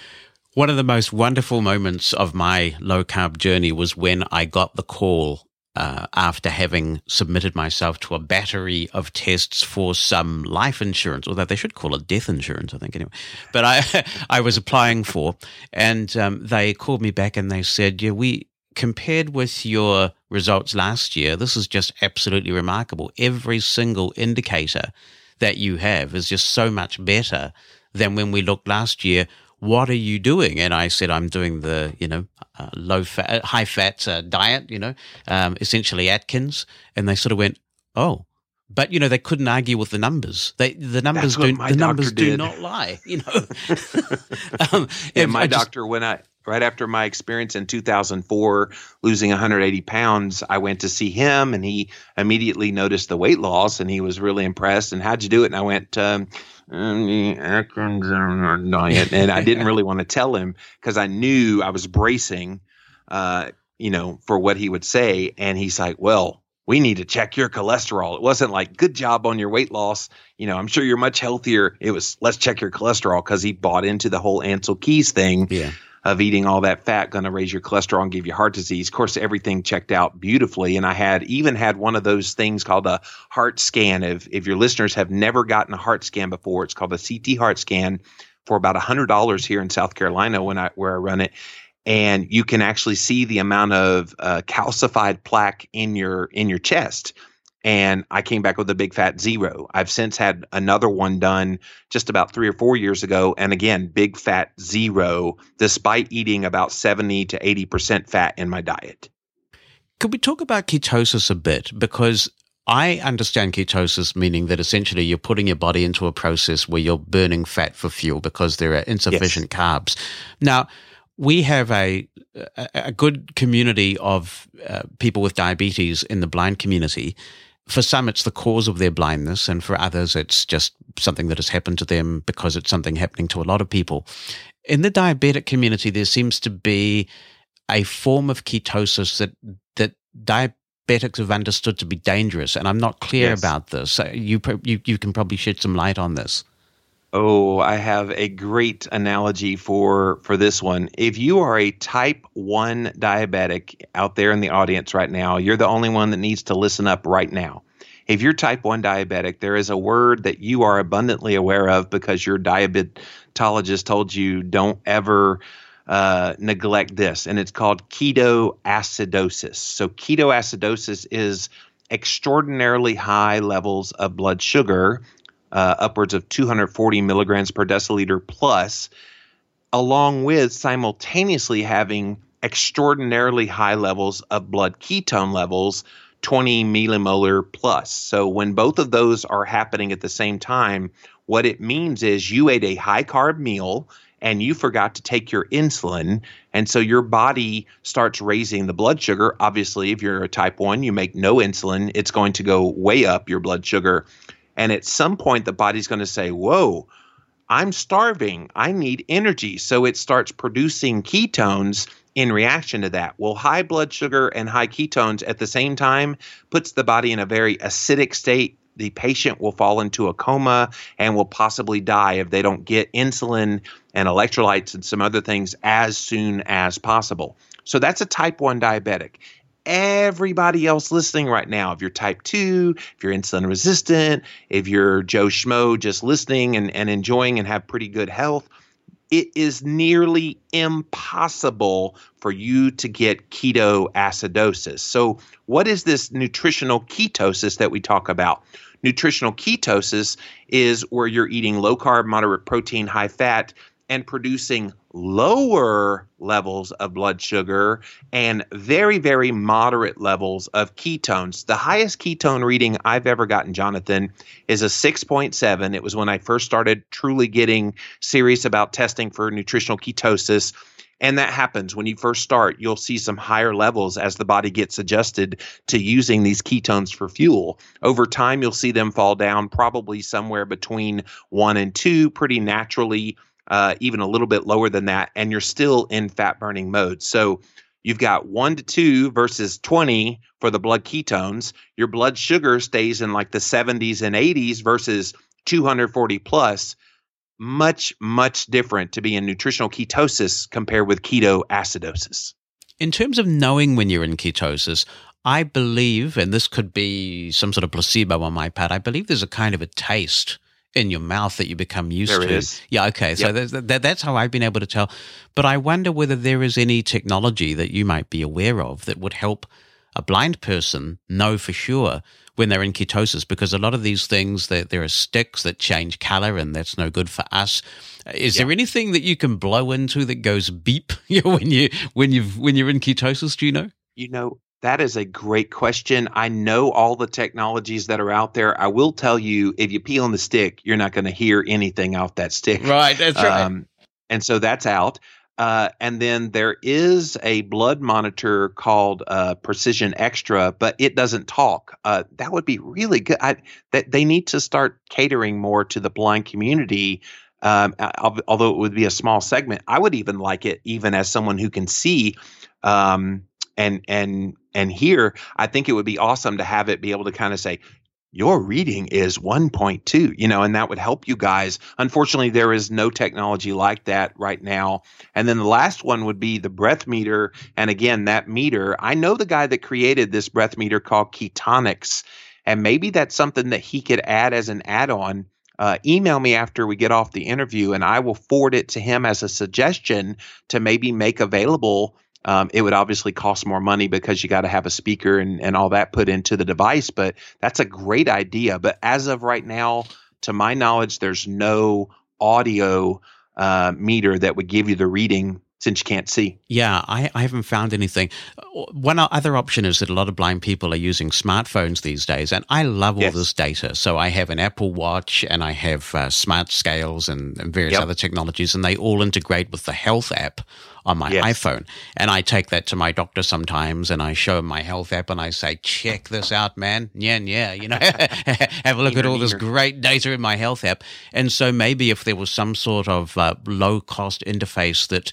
One of the most wonderful moments of my low carb journey was when I got the call uh, after having submitted myself to a battery of tests for some life insurance, although they should call it death insurance, I think, anyway. But I, I was applying for, and um, they called me back and they said, Yeah, we compared with your results last year, this is just absolutely remarkable. Every single indicator that you have is just so much better than when we looked last year what are you doing? And I said, I'm doing the, you know, uh, low fat, uh, high fat uh, diet, you know, um, essentially Atkins. And they sort of went, oh, but you know they couldn't argue with the numbers. They the numbers do the numbers did. do not lie. You know, um, yeah, my doctor when I right after my experience in 2004 losing 180 pounds, I went to see him and he immediately noticed the weight loss and he was really impressed. And how'd you do it? And I went. Um, diet, and I didn't really want to tell him because I knew I was bracing, uh, you know, for what he would say. And he's like, "Well, we need to check your cholesterol." It wasn't like, "Good job on your weight loss." You know, I'm sure you're much healthier. It was, "Let's check your cholesterol" because he bought into the whole Ancel Keys thing. Yeah of eating all that fat going to raise your cholesterol and give you heart disease. Of course, everything checked out beautifully, and I had even had one of those things called a heart scan. If if your listeners have never gotten a heart scan before, it's called a CT heart scan for about a hundred dollars here in South Carolina when I where I run it. And you can actually see the amount of uh, calcified plaque in your in your chest and I came back with a big fat zero. I've since had another one done just about three or four years ago, and again, big fat zero, despite eating about 70 to 80% fat in my diet. Could we talk about ketosis a bit? Because I understand ketosis meaning that essentially you're putting your body into a process where you're burning fat for fuel because there are insufficient yes. carbs. Now, we have a a good community of uh, people with diabetes in the blind community for some, it's the cause of their blindness, and for others, it's just something that has happened to them because it's something happening to a lot of people. In the diabetic community, there seems to be a form of ketosis that that diabetics have understood to be dangerous, and I'm not clear yes. about this. Uh, you, you you can probably shed some light on this. Oh, I have a great analogy for for this one. If you are a type 1 diabetic out there in the audience right now, you're the only one that needs to listen up right now. if you're type 1 diabetic, there is a word that you are abundantly aware of because your diabetologist told you don't ever uh, neglect this, and it's called ketoacidosis. So, ketoacidosis is extraordinarily high levels of blood sugar, uh, upwards of 240 milligrams per deciliter plus, along with simultaneously having extraordinarily high levels of blood ketone levels 20 millimolar plus. So when both of those are happening at the same time, what it means is you ate a high carb meal and you forgot to take your insulin. And so your body starts raising the blood sugar. Obviously, if you're a type 1, you make no insulin, it's going to go way up your blood sugar. And at some point, the body's going to say, Whoa, I'm starving. I need energy. So it starts producing ketones in reaction to that. Well, high blood sugar and high ketones at the same time puts the body in a very acidic state. The patient will fall into a coma and will possibly die if they don't get insulin and electrolytes and some other things as soon as possible. So that's a type 1 diabetic everybody else listening right now, if you're type 2, if you're insulin resistant, if you're Joe Schmo just listening and, and enjoying and have pretty good health, it is nearly impossible for you to get ketoacidosis. So, what is this nutritional ketosis that we talk about? Nutritional ketosis is where you're eating low carb, moderate protein, high fat, and producing lower levels of blood sugar and very, very moderate levels of ketones. The highest ketone reading I've ever gotten, Jonathan, is a 6.7. It was when I first started truly getting serious about testing for nutritional ketosis. And that happens when you first start. You'll see some higher levels as the body gets adjusted to using these ketones for fuel. Over time, you'll see them fall down probably somewhere between one and two pretty naturally uh, even a little bit lower than that, and you're still in fat burning mode. So you've got one to two versus 20 for the blood ketones. Your blood sugar stays in like the 70s and 80s versus 240 plus. Much, much different to be in nutritional ketosis compared with ketoacidosis. In terms of knowing when you're in ketosis, I believe, and this could be some sort of placebo on my part, I believe there's a kind of a taste in your mouth that you become used there to. Yeah, okay. So yep. that, that's how I've been able to tell. But I wonder whether there is any technology that you might be aware of that would help a blind person know for sure when they're in ketosis because a lot of these things that there are sticks that change color and that's no good for us is yep. there anything that you can blow into that goes beep when you when you when you're in ketosis do you know you know that is a great question. I know all the technologies that are out there. I will tell you, if you peel on the stick, you're not going to hear anything off that stick. Right, that's right. Um, and so that's out. Uh, and then there is a blood monitor called uh, Precision Xtra, but it doesn't talk. Uh, that would be really good. I, that they need to start catering more to the blind community. Um, although it would be a small segment, I would even like it, even as someone who can see. Um, and and and here i think it would be awesome to have it be able to kind of say your reading is 1.2 you know and that would help you guys. Unfortunately there is no technology like that right now. And then the last one would be the breath meter. And again that meter i know the guy that created this breath meter called Ketonix and maybe that's something that he could add as an add-on. Uh, email me after we get off the interview and i will forward it to him as a suggestion to maybe make available um, it would obviously cost more money because you got to have a speaker and, and all that put into the device, but that's a great idea. But as of right now, to my knowledge, there's no audio uh, meter that would give you the reading since you can't see. Yeah, I, I haven't found anything. One other option is that a lot of blind people are using smartphones these days, and I love all yes. this data. So I have an Apple Watch and I have uh, smart scales and, and various yep. other technologies, and they all integrate with the health app on my yes. iPhone. And I take that to my doctor sometimes and I show him my health app and I say, check this out, man. Yeah, yeah. You know, have a look at all this great data in my health app. And so maybe if there was some sort of uh, low cost interface that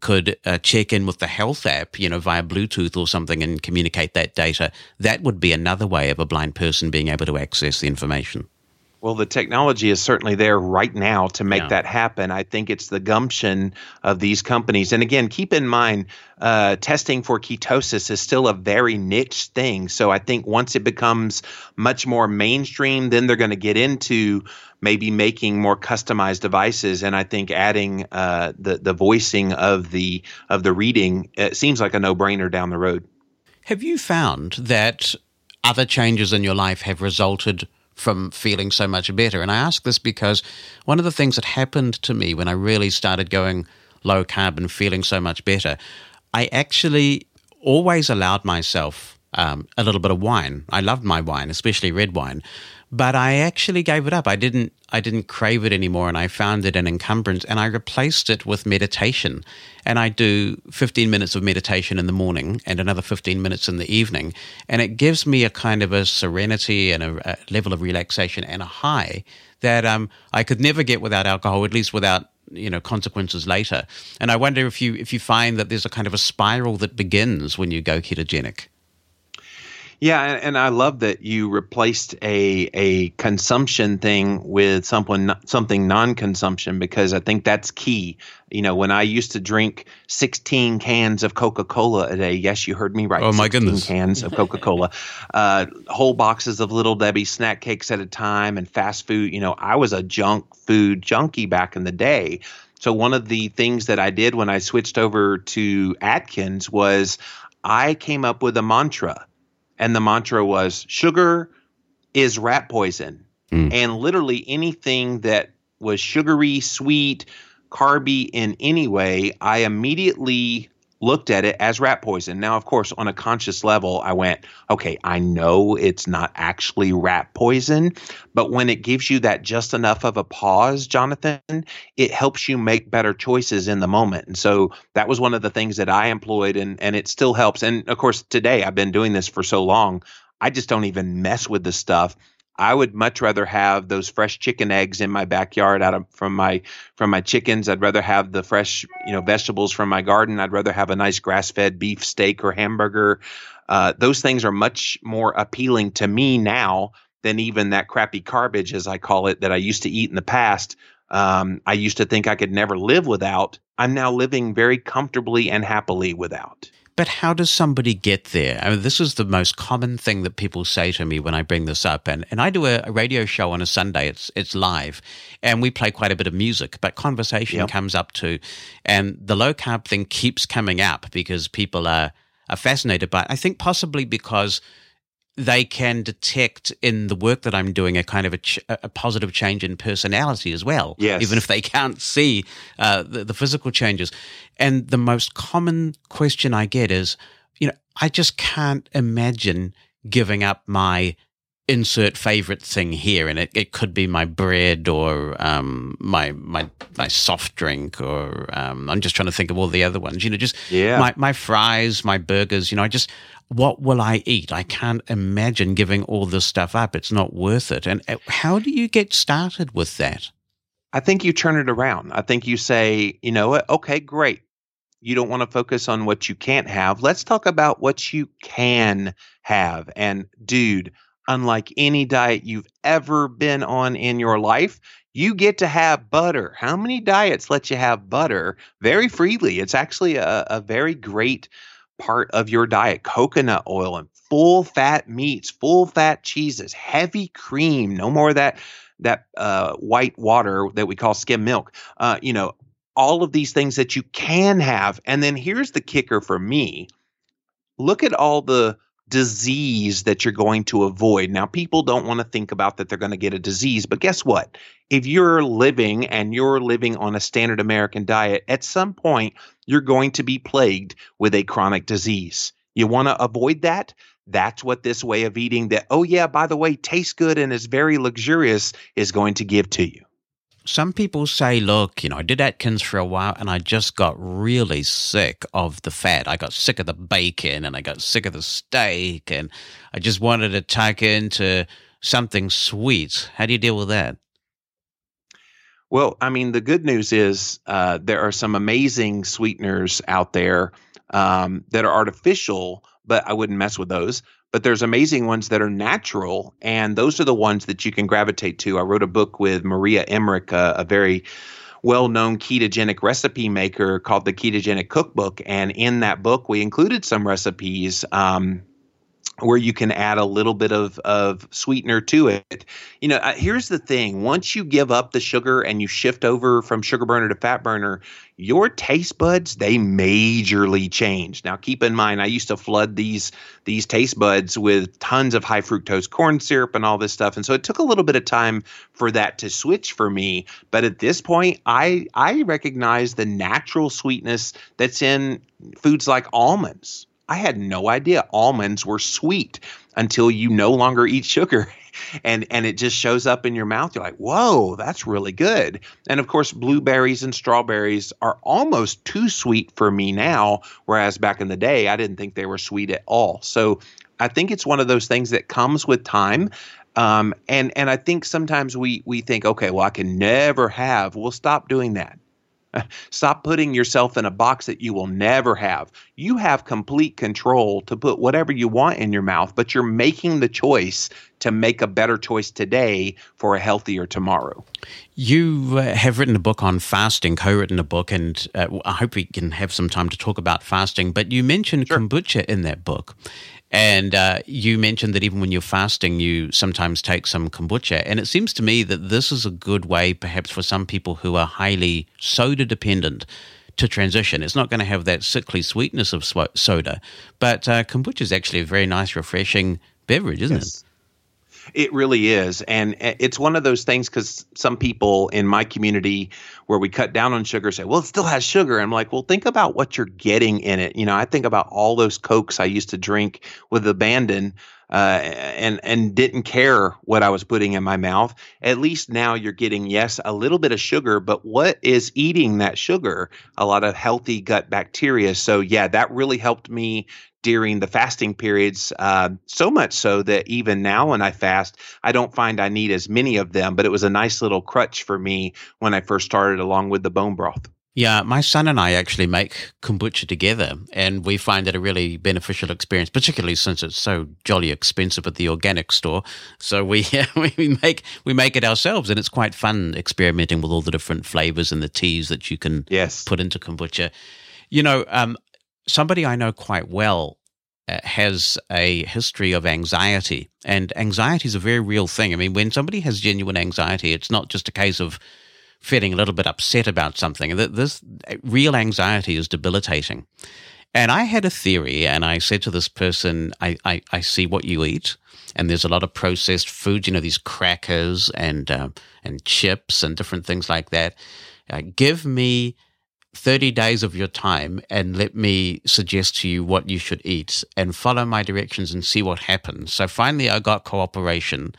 could uh, check in with the health app, you know, via Bluetooth or something and communicate that data, that would be another way of a blind person being able to access the information. Well, the technology is certainly there right now to make yeah. that happen. I think it's the gumption of these companies. And again, keep in mind, uh, testing for ketosis is still a very niche thing. So I think once it becomes much more mainstream, then they're going to get into maybe making more customized devices. And I think adding uh, the the voicing of the of the reading seems like a no brainer down the road. Have you found that other changes in your life have resulted? From feeling so much better. And I ask this because one of the things that happened to me when I really started going low carb and feeling so much better, I actually always allowed myself um, a little bit of wine. I loved my wine, especially red wine but I actually gave it up. I didn't I didn't crave it anymore and I found it an encumbrance and I replaced it with meditation. And I do 15 minutes of meditation in the morning and another 15 minutes in the evening and it gives me a kind of a serenity and a, a level of relaxation and a high that um, I could never get without alcohol, at least without you know consequences later. And I wonder if you if you find that there's a kind of a spiral that begins when you go ketogenic. Yeah, and, and, I love that you replaced a a consumption thing with something something non-consumption because I think that's key. You know, when I used to drink 16 cans of Coca-Cola a day, yes, you heard me right. Oh my goodness, cans of Coca-Cola, uh, whole boxes of Little Debbie snack cakes at a time, and fast food. You know, I was a junk food junkie back in the day. So one of the things that I did when I switched over to Atkins was I came up with a mantra and the mantra was sugar is rat poison. Mm. And literally anything that was sugary, sweet, carby in any way, I immediately looked at it as rat poison. Now, of course, on a conscious level, I went, okay, I know it's not actually rat poison, but when it gives you that just enough of a pause, Jonathan, it helps you make better choices in the moment. And so that was one of the things that I employed, and, and it still helps. And of course, today I've been doing this for so long. I just don't even mess with the stuff. I would much rather have those fresh chicken eggs in my backyard out of from my from my chickens. I'd rather have the fresh, you know, vegetables from my garden. I'd rather have a nice grass-fed beef steak or hamburger. Uh, those things are much more appealing to me now than even that crappy garbage, as I call it, that I used to eat in the past. Um, I used to think I could never live without. I'm now living very comfortably and happily without. But how does somebody get there? I mean, this is the most common thing that people say to me when I bring this up. And, and I do a, a radio show on a Sunday. It's, it's live and we play quite a bit of music, but conversation yep. comes up too. And the low carb thing keeps coming up because people are, are fascinated by it. I think possibly because they can detect in the work that I'm doing a kind of a, ch- a positive change in personality as well, yes. even if they can't see uh, the, the physical changes. And the most common question I get is, you know, I just can't imagine giving up my insert favorite thing here, and it, it could be my bread or um, my my my soft drink, or um, I'm just trying to think of all the other ones. You know, just yeah. my my fries, my burgers. You know, I just what will I eat? I can't imagine giving all this stuff up. It's not worth it. And uh, how do you get started with that? I think you turn it around. I think you say, you know what? Okay, great. You don't want to focus on what you can't have. Let's talk about what you can have. And dude, unlike any diet you've ever been on in your life, you get to have butter. How many diets let you have butter very freely? It's actually a, a very great part of your diet. Coconut oil and full fat meats, full fat cheeses, heavy cream, no more of that that uh, white water that we call skim milk. Uh, you know, all of these things that you can have. And then here's the kicker for me. Look at all the disease that you're going to avoid. Now, people don't want to think about that they're going to get a disease, but guess what? If you're living and you're living on a standard American diet, at some point you're going to be plagued with a chronic disease. You want to avoid that? That's what this way of eating that, oh, yeah, by the way, tastes good and is very luxurious is going to give to you some people say, look, you know, I did Atkins for a while and I just got really sick of the fat. I got sick of the bacon and I got sick of the steak and I just wanted to tuck into something sweet. How do you deal with that? Well, I mean, the good news is uh, there are some amazing sweeteners out there um, that are artificial, but I wouldn't mess with those. But there's amazing ones that are natural, and those are the ones that you can gravitate to. I wrote a book with Maria Emmerich, a, a very well known ketogenic recipe maker called the Ketogenic Cookbook. And in that book, we included some recipes um, where you can add a little bit of, of sweetener to it. You know, here's the thing once you give up the sugar and you shift over from sugar burner to fat burner, your taste buds they majorly change. Now keep in mind I used to flood these these taste buds with tons of high fructose corn syrup and all this stuff and so it took a little bit of time for that to switch for me, but at this point I I recognize the natural sweetness that's in foods like almonds I had no idea almonds were sweet until you no longer eat sugar. And and it just shows up in your mouth. You're like, whoa, that's really good. And of course, blueberries and strawberries are almost too sweet for me now, whereas back in the day I didn't think they were sweet at all. So I think it's one of those things that comes with time. Um, and and I think sometimes we we think, okay, well, I can never have. We'll stop doing that. Stop putting yourself in a box that you will never have. You have complete control to put whatever you want in your mouth, but you're making the choice to make a better choice today for a healthier tomorrow. You uh, have written a book on fasting, co written a book, and uh, I hope we can have some time to talk about fasting. But you mentioned sure. kombucha in that book. And uh, you mentioned that even when you're fasting, you sometimes take some kombucha. And it seems to me that this is a good way, perhaps, for some people who are highly soda dependent to transition. It's not going to have that sickly sweetness of soda, but uh, kombucha is actually a very nice, refreshing beverage, isn't yes. it? It really is. And it's one of those things because some people in my community where we cut down on sugar say, well, it still has sugar. I'm like, well, think about what you're getting in it. You know, I think about all those Cokes I used to drink with abandon. Uh, and and didn't care what I was putting in my mouth. At least now you're getting yes a little bit of sugar, but what is eating that sugar? A lot of healthy gut bacteria. So yeah, that really helped me during the fasting periods, uh, so much so that even now when I fast, I don't find I need as many of them. But it was a nice little crutch for me when I first started, along with the bone broth. Yeah, my son and I actually make kombucha together, and we find it a really beneficial experience, particularly since it's so jolly expensive at the organic store. So we we make we make it ourselves, and it's quite fun experimenting with all the different flavors and the teas that you can yes. put into kombucha. You know, um, somebody I know quite well uh, has a history of anxiety, and anxiety is a very real thing. I mean, when somebody has genuine anxiety, it's not just a case of feeling a little bit upset about something. This real anxiety is debilitating. And I had a theory, and I said to this person, I, I, I see what you eat, and there's a lot of processed foods, you know, these crackers and, uh, and chips and different things like that. Uh, give me 30 days of your time and let me suggest to you what you should eat and follow my directions and see what happens. So finally, I got cooperation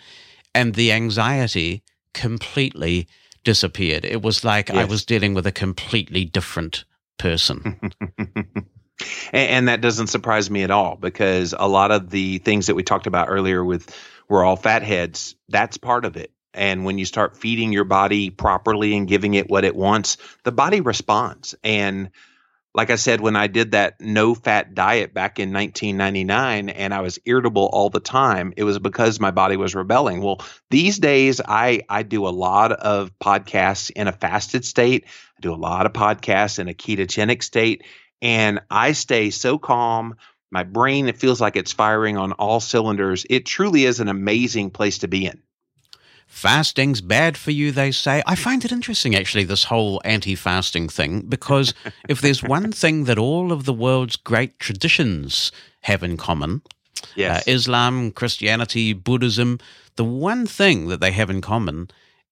and the anxiety completely disappeared. It was like yes. I was dealing with a completely different person. and, that doesn't surprise me at all because a lot of the things that we talked about earlier with we're all fatheads, that's part of it. And when you start feeding your body properly and giving it what it wants, the body responds. And like I said, when I did that no fat diet back in 1999 and I was irritable all the time, it was because my body was rebelling. Well, these days I, I do a lot of podcasts in a fasted state. I do a lot of podcasts in a ketogenic state and I stay so calm. My brain, it feels like it's firing on all cylinders. It truly is an amazing place to be in. Fasting's bad for you, they say. I find it interesting, actually, this whole anti fasting thing, because if there's one thing that all of the world's great traditions have in common yes. uh, Islam, Christianity, Buddhism the one thing that they have in common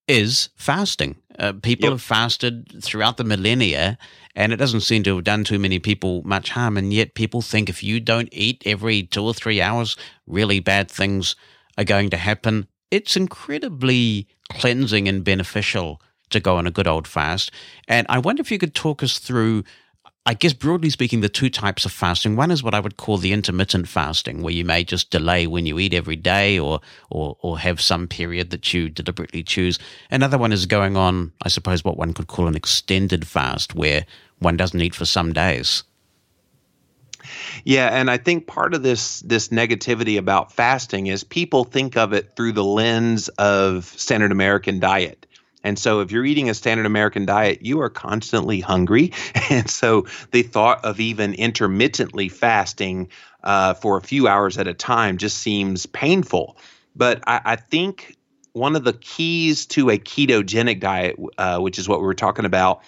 is fasting. Uh, people yep. have fasted throughout the millennia, and it doesn't seem to have done too many people much harm. And yet, people think if you don't eat every two or three hours, really bad things are going to happen it's incredibly cleansing and beneficial to go on a good old fast. And I wonder if you could talk us through, I guess, broadly speaking, the two types of fasting. One is what I would call the intermittent fasting, where you may just delay when you eat every day or, or, or have some period that you deliberately choose. Another one is going on, I suppose, what one could call an extended fast, where one doesn't eat for some days. Yeah, and I think part of this this negativity about fasting is people think of it through the lens of standard American diet. And so if you're eating a standard American diet, you are constantly hungry. And so the thought of even intermittently fasting uh, for a few hours at a time just seems painful. But I, I think one of the keys to a ketogenic diet, uh, which is what we were talking about,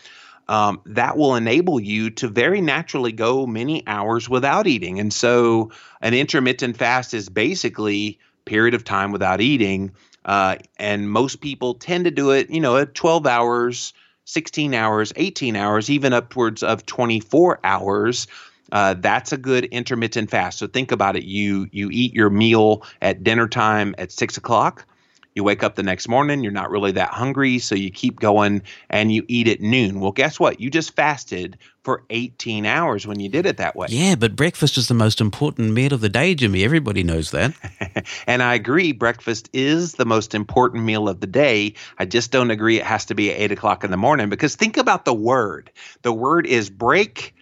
um, that will enable you to very naturally go many hours without eating. And so an intermittent fast is basically period of time without eating. Uh, and most people tend to do it, you know, at 12 hours, 16 hours, 18 hours, even upwards of 24 hours. Uh, that's a good intermittent fast. So think about it. You you eat your meal at dinner time at six o'clock. You wake up the next morning, you're not really that hungry, so you keep going and you eat at noon. Well, guess what? You just fasted for 18 hours when you did it that way. Yeah, but breakfast is the most important meal of the day, Jimmy. Everybody knows that. and I agree, breakfast is the most important meal of the day. I just don't agree it has to be at 8 o'clock in the morning because think about the word. The word is break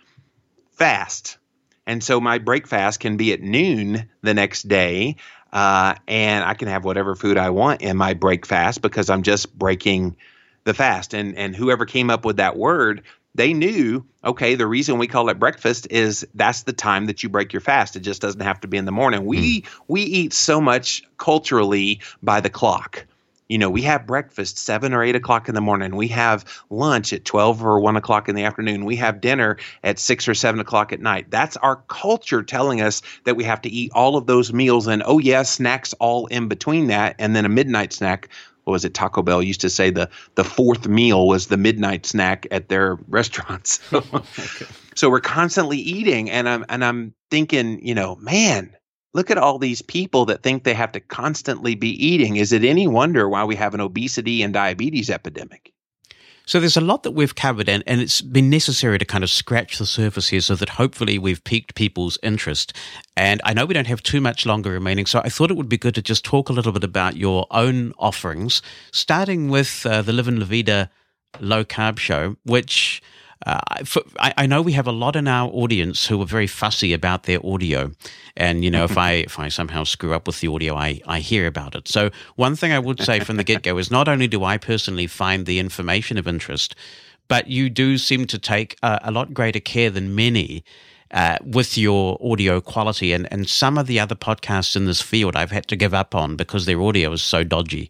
fast. And so my break fast can be at noon the next day uh, and I can have whatever food I want in my break fast because I'm just breaking the fast. And and whoever came up with that word, they knew okay. The reason we call it breakfast is that's the time that you break your fast. It just doesn't have to be in the morning. We mm. we eat so much culturally by the clock you know, we have breakfast seven or eight o'clock in the morning. We have lunch at 12 or one o'clock in the afternoon. We have dinner at six or seven o'clock at night. That's our culture telling us that we have to eat all of those meals and, oh, yeah, snacks all in between that. And then a midnight snack. What was it? Taco Bell used to say the, the fourth meal was the midnight snack at their restaurants. okay. So we're constantly eating. And I'm, and I'm thinking, you know, man, look at all these people that think they have to constantly be eating. Is it any wonder why we have an obesity and diabetes epidemic? So there's a lot that we've covered, and, and it's been necessary to kind of scratch the surface here so that hopefully we've piqued people's interest. And I know we don't have too much longer remaining, so I thought it would be good to just talk a little bit about your own offerings, starting with uh, the Livin La Vida low carb show, which uh, for, I, I, know we have a lot in our audience who are very fussy about their audio, and you know if I if I somehow screw up with the audio, I I hear about it. So one thing I would say from the get go is not only do I personally find the information of interest, but you do seem to take a, a lot greater care than many. Uh, with your audio quality and, and some of the other podcasts in this field I've had to give up on because their audio is so dodgy.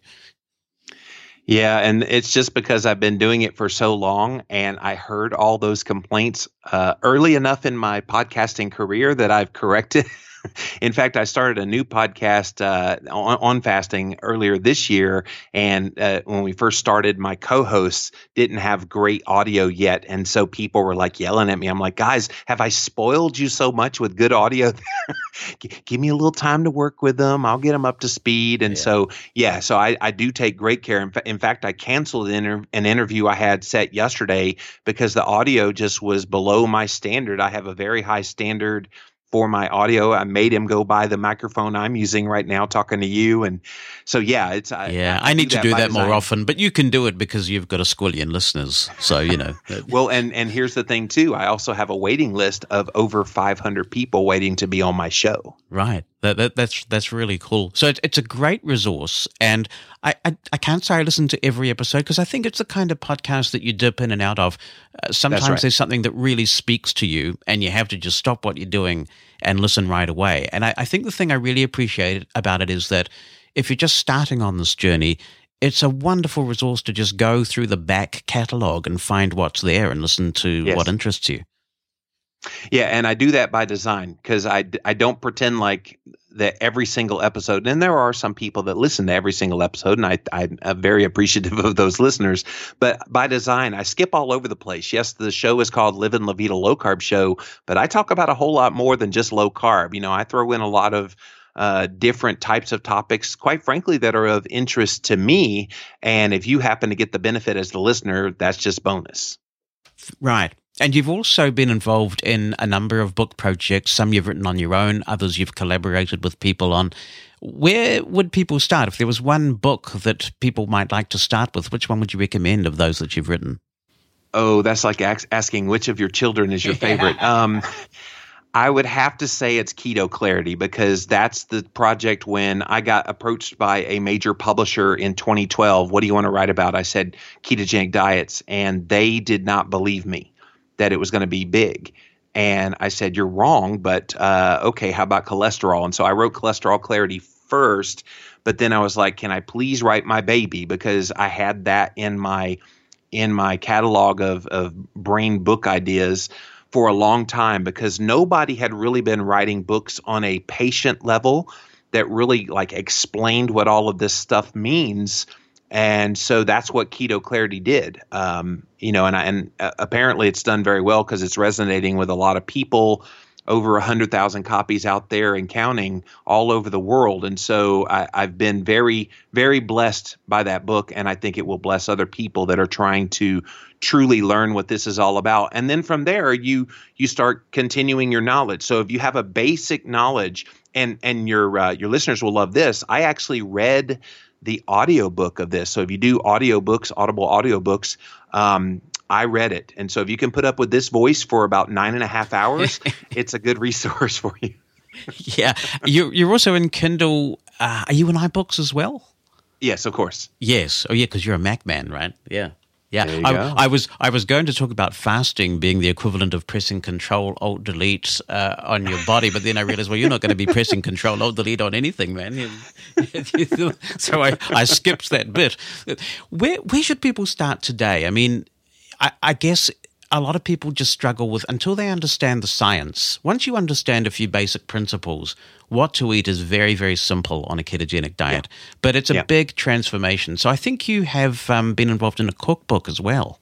Yeah, and it's just because I've been doing it for so long, and I heard all those complaints uh, early enough in my podcasting career that I've corrected in fact, I started a new podcast uh, on, on, fasting earlier this year, and uh, when we first started, my co-hosts didn't have great audio yet, and so people were like yelling at me. I'm like, guys, have I spoiled you so much with good audio? Give me a little time to work with them. I'll get them up to speed. And yeah. so, yeah, so I, I do take great care. In, fa- in fact, I canceled an, inter- an interview I had set yesterday because the audio just was below my standard. I have a very high standard for my audio. I made him go buy the microphone I'm using right now, talking to you, and so yeah, it's yeah. I, I, I need to do that more often, but you can do it because you've got a squillion listeners. So you know. well, and and here's the thing too. I also have a waiting list of over 500 people waiting to be on my show. Right. That, that, that's that's really cool. So it's, it's a great resource, and I, I, I can't say I listen to every episode because I think it's the kind of podcast that you dip in and out of. Uh, sometimes right. there's something that really speaks to you, and you have to just stop what you're doing and listen right away. And I, I think the thing I really appreciate about it is that if you're just starting on this journey, it's a wonderful resource to just go through the back catalog and find what's there and listen to yes. what interests you. Yeah, and I do that by design because I, I don't pretend like that every single episode, and there are some people that listen to every single episode, and I, I'm very appreciative of those listeners. But by design, I skip all over the place. Yes, the show is called Livin La Vida Low Carb Show, but I talk about a whole lot more than just low carb. You know, I throw in a lot of uh, different types of topics, quite frankly, that are of interest to me. And if you happen to get the benefit as the listener, that's just bonus. Right. And you've also been involved in a number of book projects. Some you've written on your own, others you've collaborated with people on. Where would people start? If there was one book that people might like to start with, which one would you recommend of those that you've written? Oh, that's like asking which of your children is your favorite. um, I would have to say it's Keto Clarity because that's the project when I got approached by a major publisher in 2012. What do you want to write about? I said ketogenic diets, and they did not believe me that it was going to be big. And I said, You're wrong, but uh, okay, how about cholesterol? And so I wrote Cholesterol Clarity first, but then I was like, Can I please write my baby? Because I had that in my in my catalog of, of brain book ideas for a long time because nobody had really been writing books on a patient level that really like explained what all of this stuff means and so that's what keto clarity did um, you know and I, and uh, apparently it's done very well because it's resonating with a lot of people over 100,000 copies out there and counting all over the world. And so I, have been very, very blessed by that book. And I think it will bless other people that are trying to truly learn what this is all about. And then from there, you you start continuing your knowledge. So if you have a basic knowledge, and and your uh, your listeners will love this, I actually read the audiobook of this. So if you do audiobooks, audible audiobooks, um, I read it. And so if you can put up with this voice for about nine and a half hours, it's a good resource for you. yeah. You're, you're also in Kindle. Uh, are you in iBooks as well? Yes, of course. Yes. Oh, yeah, because you're a Mac man, right? Yeah. Yeah, I, I, was I was going to talk about fasting being the equivalent of pressing Control Alt Delete uh, on your body, but then I realized, well, you're not going to be pressing Control Alt Delete on anything, man. so I, I skipped that bit. Where where should people start today? I mean, I, I guess a lot of people just struggle with until they understand the science. Once you understand a few basic principles, what to eat is very, very simple on a ketogenic diet. Yeah. But it's a yeah. big transformation. So I think you have um, been involved in a cookbook as well.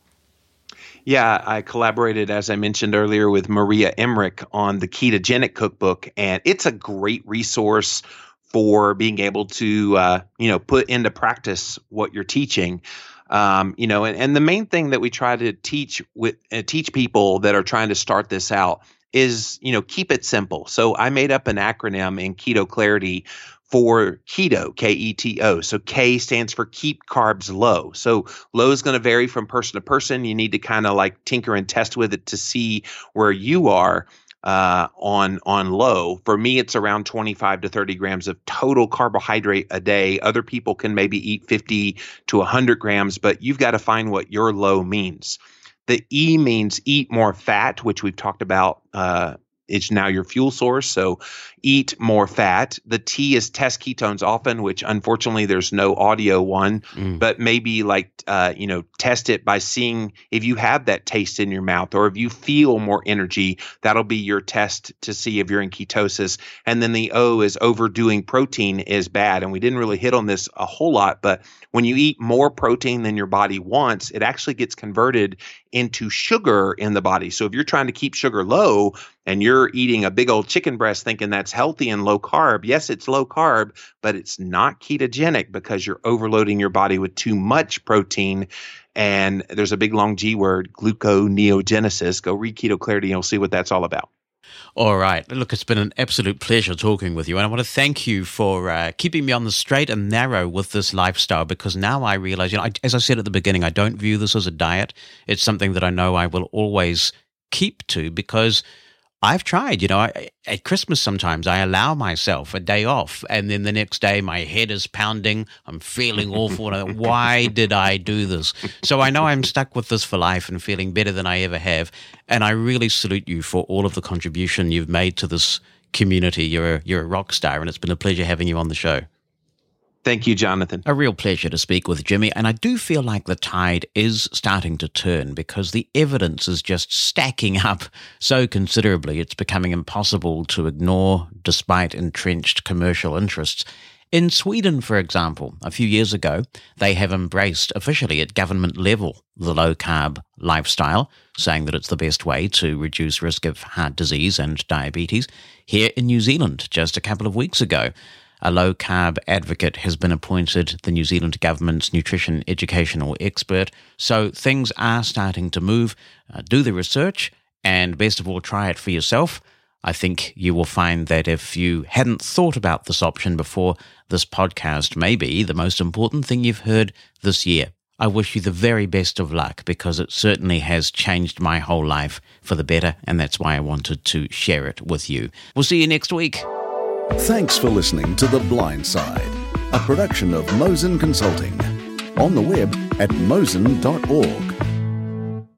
Yeah, I collaborated, as I mentioned earlier, with Maria Emmerich on the ketogenic cookbook, and it's a great resource for being able to, uh, you know, put into practice what you're teaching. Um, you know, and, and the main thing that we try to teach with uh, teach people that are trying to start this out is, you know, keep it simple. So I made up an acronym in Keto Clarity for keto, K E T O. So K stands for keep carbs low. So low is going to vary from person to person. You need to kind of like tinker and test with it to see where you are uh, on on low. For me, it's around 25 to 30 grams of total carbohydrate a day. Other people can maybe eat 50 to 100 grams, but you've got to find what your low means. The E means eat more fat, which we've talked about uh, it's now your fuel source. So eat more fat. The T is test ketones often, which unfortunately there's no audio one, mm. but maybe like, uh, you know, test it by seeing if you have that taste in your mouth or if you feel more energy. That'll be your test to see if you're in ketosis. And then the O is overdoing protein is bad. And we didn't really hit on this a whole lot, but when you eat more protein than your body wants, it actually gets converted into sugar in the body. So if you're trying to keep sugar low and you're eating a big old chicken breast thinking that's healthy and low carb, yes, it's low carb, but it's not ketogenic because you're overloading your body with too much protein. And there's a big long G word, gluconeogenesis. Go read Keto Clarity and you'll see what that's all about. All right. Look, it's been an absolute pleasure talking with you. And I want to thank you for uh, keeping me on the straight and narrow with this lifestyle because now I realize, you know, I, as I said at the beginning, I don't view this as a diet. It's something that I know I will always keep to because I've tried, you know, I, at Christmas sometimes I allow myself a day off and then the next day my head is pounding. I'm feeling awful. Why did I do this? So I know I'm stuck with this for life and feeling better than I ever have. And I really salute you for all of the contribution you've made to this community. You're a, you're a rock star and it's been a pleasure having you on the show. Thank you, Jonathan. A real pleasure to speak with Jimmy. And I do feel like the tide is starting to turn because the evidence is just stacking up so considerably, it's becoming impossible to ignore despite entrenched commercial interests. In Sweden, for example, a few years ago, they have embraced officially at government level the low carb lifestyle, saying that it's the best way to reduce risk of heart disease and diabetes. Here in New Zealand, just a couple of weeks ago, a low carb advocate has been appointed the New Zealand government's nutrition educational expert. So things are starting to move. Uh, do the research and best of all, try it for yourself. I think you will find that if you hadn't thought about this option before, this podcast may be the most important thing you've heard this year. I wish you the very best of luck because it certainly has changed my whole life for the better, and that's why I wanted to share it with you. We'll see you next week. Thanks for listening to The Blind Side, a production of Mosen Consulting. On the web at mosen.org.